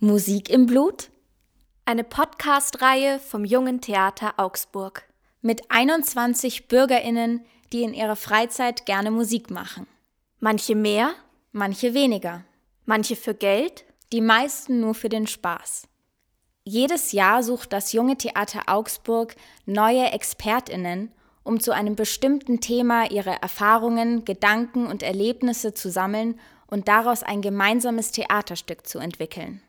Musik im Blut? Eine Podcast-Reihe vom Jungen Theater Augsburg mit 21 BürgerInnen, die in ihrer Freizeit gerne Musik machen. Manche mehr, manche weniger. Manche für Geld, die meisten nur für den Spaß. Jedes Jahr sucht das Junge Theater Augsburg neue ExpertInnen, um zu einem bestimmten Thema ihre Erfahrungen, Gedanken und Erlebnisse zu sammeln und daraus ein gemeinsames Theaterstück zu entwickeln.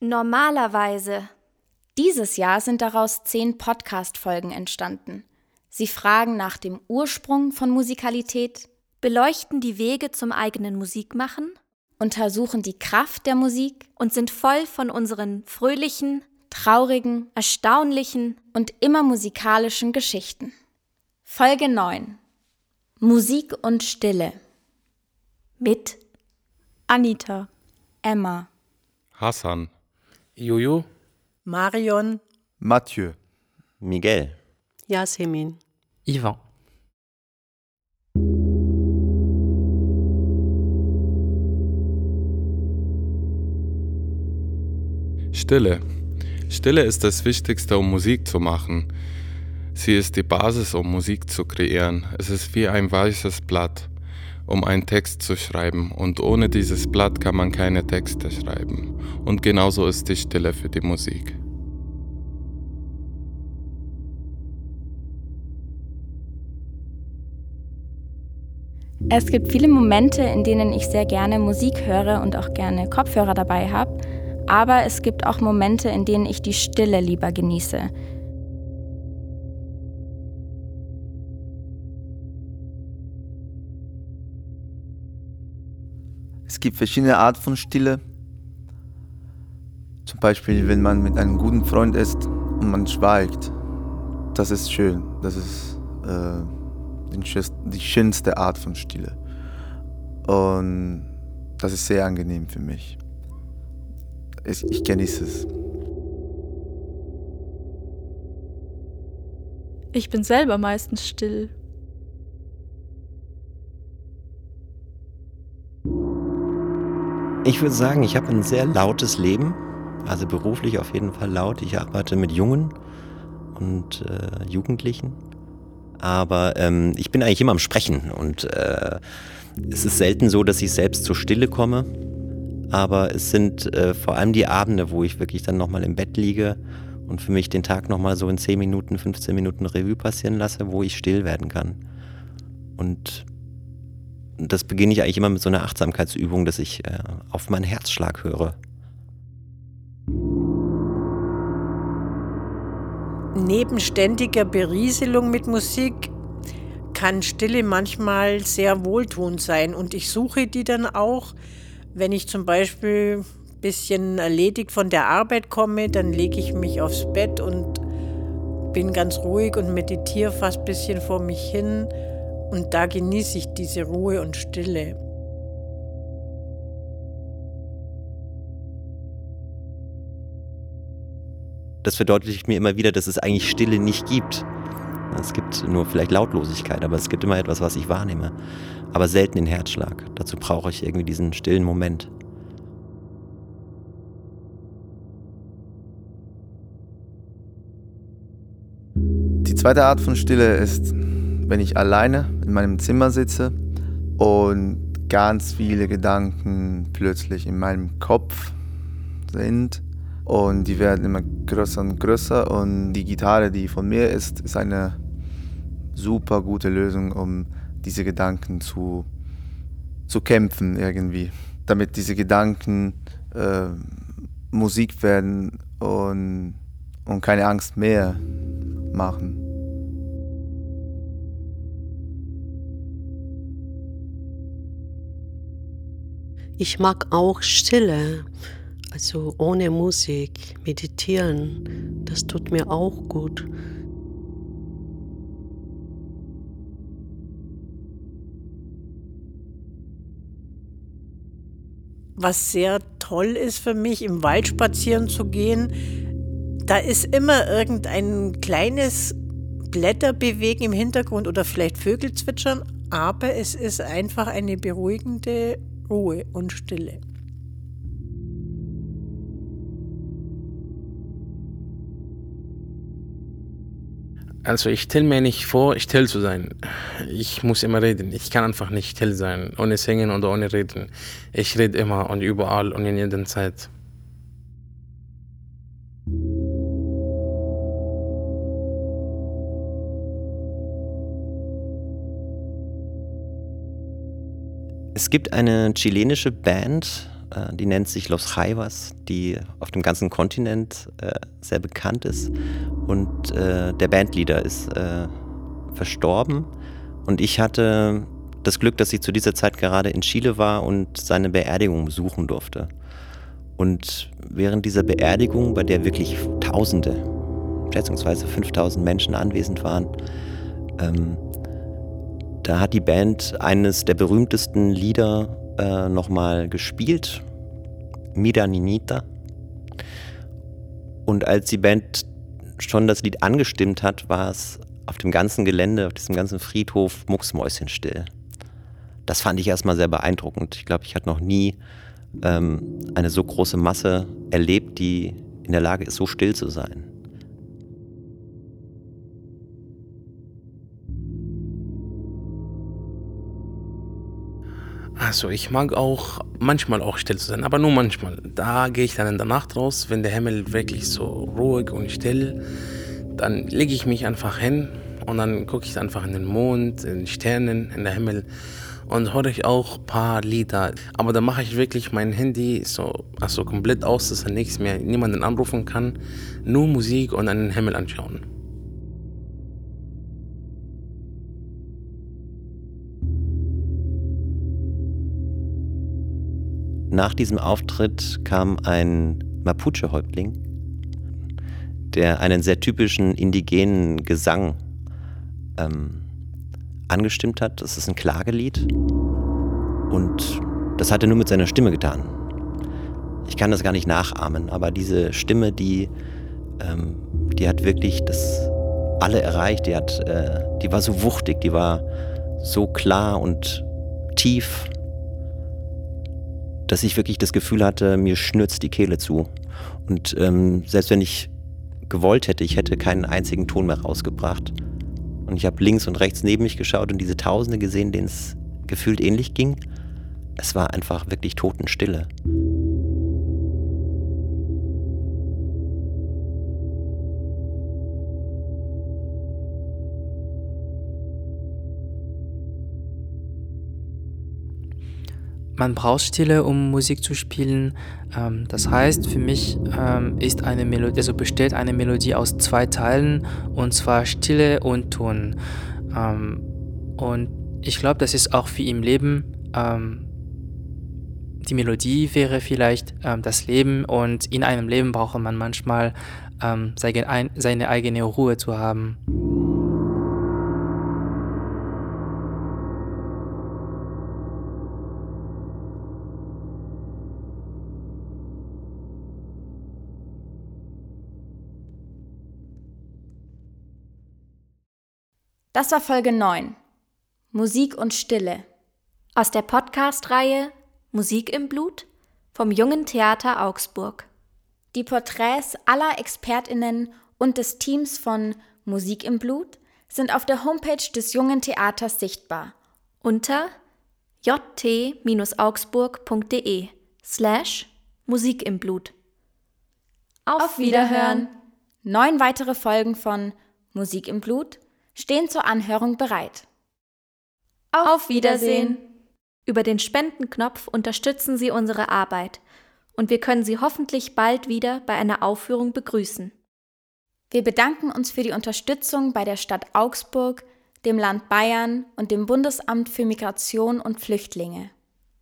Normalerweise. Dieses Jahr sind daraus zehn Podcast-Folgen entstanden. Sie fragen nach dem Ursprung von Musikalität, beleuchten die Wege zum eigenen Musikmachen, untersuchen die Kraft der Musik und sind voll von unseren fröhlichen, traurigen, erstaunlichen und immer musikalischen Geschichten. Folge 9 Musik und Stille. Mit Anita, Emma, Hassan, Jojo, Marion, Mathieu, Miguel, Yasemin, Ivan. Stille. Stille ist das Wichtigste, um Musik zu machen. Sie ist die Basis, um Musik zu kreieren. Es ist wie ein weißes Blatt, um einen Text zu schreiben. Und ohne dieses Blatt kann man keine Texte schreiben. Und genauso ist die Stille für die Musik. Es gibt viele Momente, in denen ich sehr gerne Musik höre und auch gerne Kopfhörer dabei habe, aber es gibt auch Momente, in denen ich die Stille lieber genieße. Es gibt verschiedene Arten von Stille. Zum Beispiel, wenn man mit einem guten Freund ist und man schweigt. Das ist schön. Das ist äh, die schönste Art von Stille. Und das ist sehr angenehm für mich. Ich, ich genieße es. Ich bin selber meistens still. Ich würde sagen, ich habe ein sehr lautes Leben, also beruflich auf jeden Fall laut. Ich arbeite mit Jungen und äh, Jugendlichen, aber ähm, ich bin eigentlich immer am Sprechen und äh, es ist selten so, dass ich selbst zur Stille komme, aber es sind äh, vor allem die Abende, wo ich wirklich dann nochmal im Bett liege und für mich den Tag nochmal so in 10 Minuten, 15 Minuten Revue passieren lasse, wo ich still werden kann. Und das beginne ich eigentlich immer mit so einer Achtsamkeitsübung, dass ich äh, auf meinen Herzschlag höre. Neben ständiger Berieselung mit Musik kann Stille manchmal sehr wohltuend sein und ich suche die dann auch, wenn ich zum Beispiel ein bisschen erledigt von der Arbeit komme, dann lege ich mich aufs Bett und bin ganz ruhig und meditiere fast ein bisschen vor mich hin und da genieße ich diese Ruhe und Stille. Das verdeutlicht mir immer wieder, dass es eigentlich Stille nicht gibt. Es gibt nur vielleicht Lautlosigkeit, aber es gibt immer etwas, was ich wahrnehme. Aber selten den Herzschlag. Dazu brauche ich irgendwie diesen stillen Moment. Die zweite Art von Stille ist, wenn ich alleine in meinem Zimmer sitze und ganz viele Gedanken plötzlich in meinem Kopf sind und die werden immer größer und größer und die Gitarre, die von mir ist, ist eine super gute Lösung, um diese Gedanken zu, zu kämpfen irgendwie, damit diese Gedanken äh, Musik werden und, und keine Angst mehr machen. Ich mag auch Stille, also ohne Musik, meditieren. Das tut mir auch gut. Was sehr toll ist für mich, im Wald spazieren zu gehen. Da ist immer irgendein kleines Blätterbewegen im Hintergrund oder vielleicht Vögel zwitschern, aber es ist einfach eine beruhigende Ruhe und Stille. Also ich stelle mir nicht vor, still zu sein. Ich muss immer reden. Ich kann einfach nicht still sein, ohne singen oder ohne reden. Ich rede immer und überall und in jeder Zeit. Es gibt eine chilenische Band, äh, die nennt sich Los Jaivas, die auf dem ganzen Kontinent äh, sehr bekannt ist. Und äh, der Bandleader ist verstorben. Und ich hatte das Glück, dass ich zu dieser Zeit gerade in Chile war und seine Beerdigung besuchen durfte. Und während dieser Beerdigung, bei der wirklich Tausende, schätzungsweise 5000 Menschen anwesend waren, ähm, da hat die Band eines der berühmtesten Lieder äh, nochmal gespielt, Mira Ninita. Und als die Band schon das Lied angestimmt hat, war es auf dem ganzen Gelände, auf diesem ganzen Friedhof mucksmäuschenstill. Das fand ich erstmal sehr beeindruckend. Ich glaube, ich hatte noch nie ähm, eine so große Masse erlebt, die in der Lage ist, so still zu sein. Also ich mag auch manchmal auch still zu sein, aber nur manchmal. Da gehe ich dann in der Nacht raus, wenn der Himmel wirklich so ruhig und still, dann lege ich mich einfach hin und dann gucke ich einfach in den Mond, in die Sternen, in den Himmel und höre ich auch ein paar Lieder. Aber da mache ich wirklich mein Handy so also komplett aus, dass er nichts mehr niemanden anrufen kann, nur Musik und einen Himmel anschauen. Nach diesem Auftritt kam ein Mapuche-Häuptling, der einen sehr typischen indigenen Gesang ähm, angestimmt hat. Das ist ein Klagelied und das hat er nur mit seiner Stimme getan. Ich kann das gar nicht nachahmen, aber diese Stimme, die, ähm, die hat wirklich das alle erreicht. Die, hat, äh, die war so wuchtig, die war so klar und tief dass ich wirklich das Gefühl hatte, mir schnürzt die Kehle zu. Und ähm, selbst wenn ich gewollt hätte, ich hätte keinen einzigen Ton mehr rausgebracht. Und ich habe links und rechts neben mich geschaut und diese Tausende gesehen, denen es gefühlt ähnlich ging. Es war einfach wirklich Totenstille. Man braucht Stille, um Musik zu spielen. Ähm, das heißt, für mich ähm, ist eine Melodie, also besteht eine Melodie aus zwei Teilen, und zwar Stille und Ton. Ähm, und ich glaube, das ist auch wie im Leben. Ähm, die Melodie wäre vielleicht ähm, das Leben und in einem Leben braucht man manchmal ähm, seine, seine eigene Ruhe zu haben. Das war Folge 9. Musik und Stille. Aus der Podcast-Reihe Musik im Blut vom Jungen Theater Augsburg. Die Porträts aller ExpertInnen und des Teams von Musik im Blut sind auf der Homepage des Jungen Theaters sichtbar unter jt-augsburg.de slash Musik im Blut. Auf Wiederhören! Neun weitere Folgen von Musik im Blut stehen zur Anhörung bereit. Auf Wiedersehen! Über den Spendenknopf unterstützen Sie unsere Arbeit und wir können Sie hoffentlich bald wieder bei einer Aufführung begrüßen. Wir bedanken uns für die Unterstützung bei der Stadt Augsburg, dem Land Bayern und dem Bundesamt für Migration und Flüchtlinge.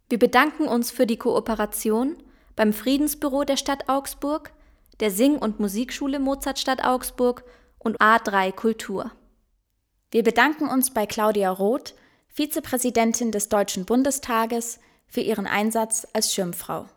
Wir bedanken uns für die Kooperation beim Friedensbüro der Stadt Augsburg, der Sing- und Musikschule Mozartstadt Augsburg und A3 Kultur. Wir bedanken uns bei Claudia Roth, Vizepräsidentin des Deutschen Bundestages, für ihren Einsatz als Schirmfrau.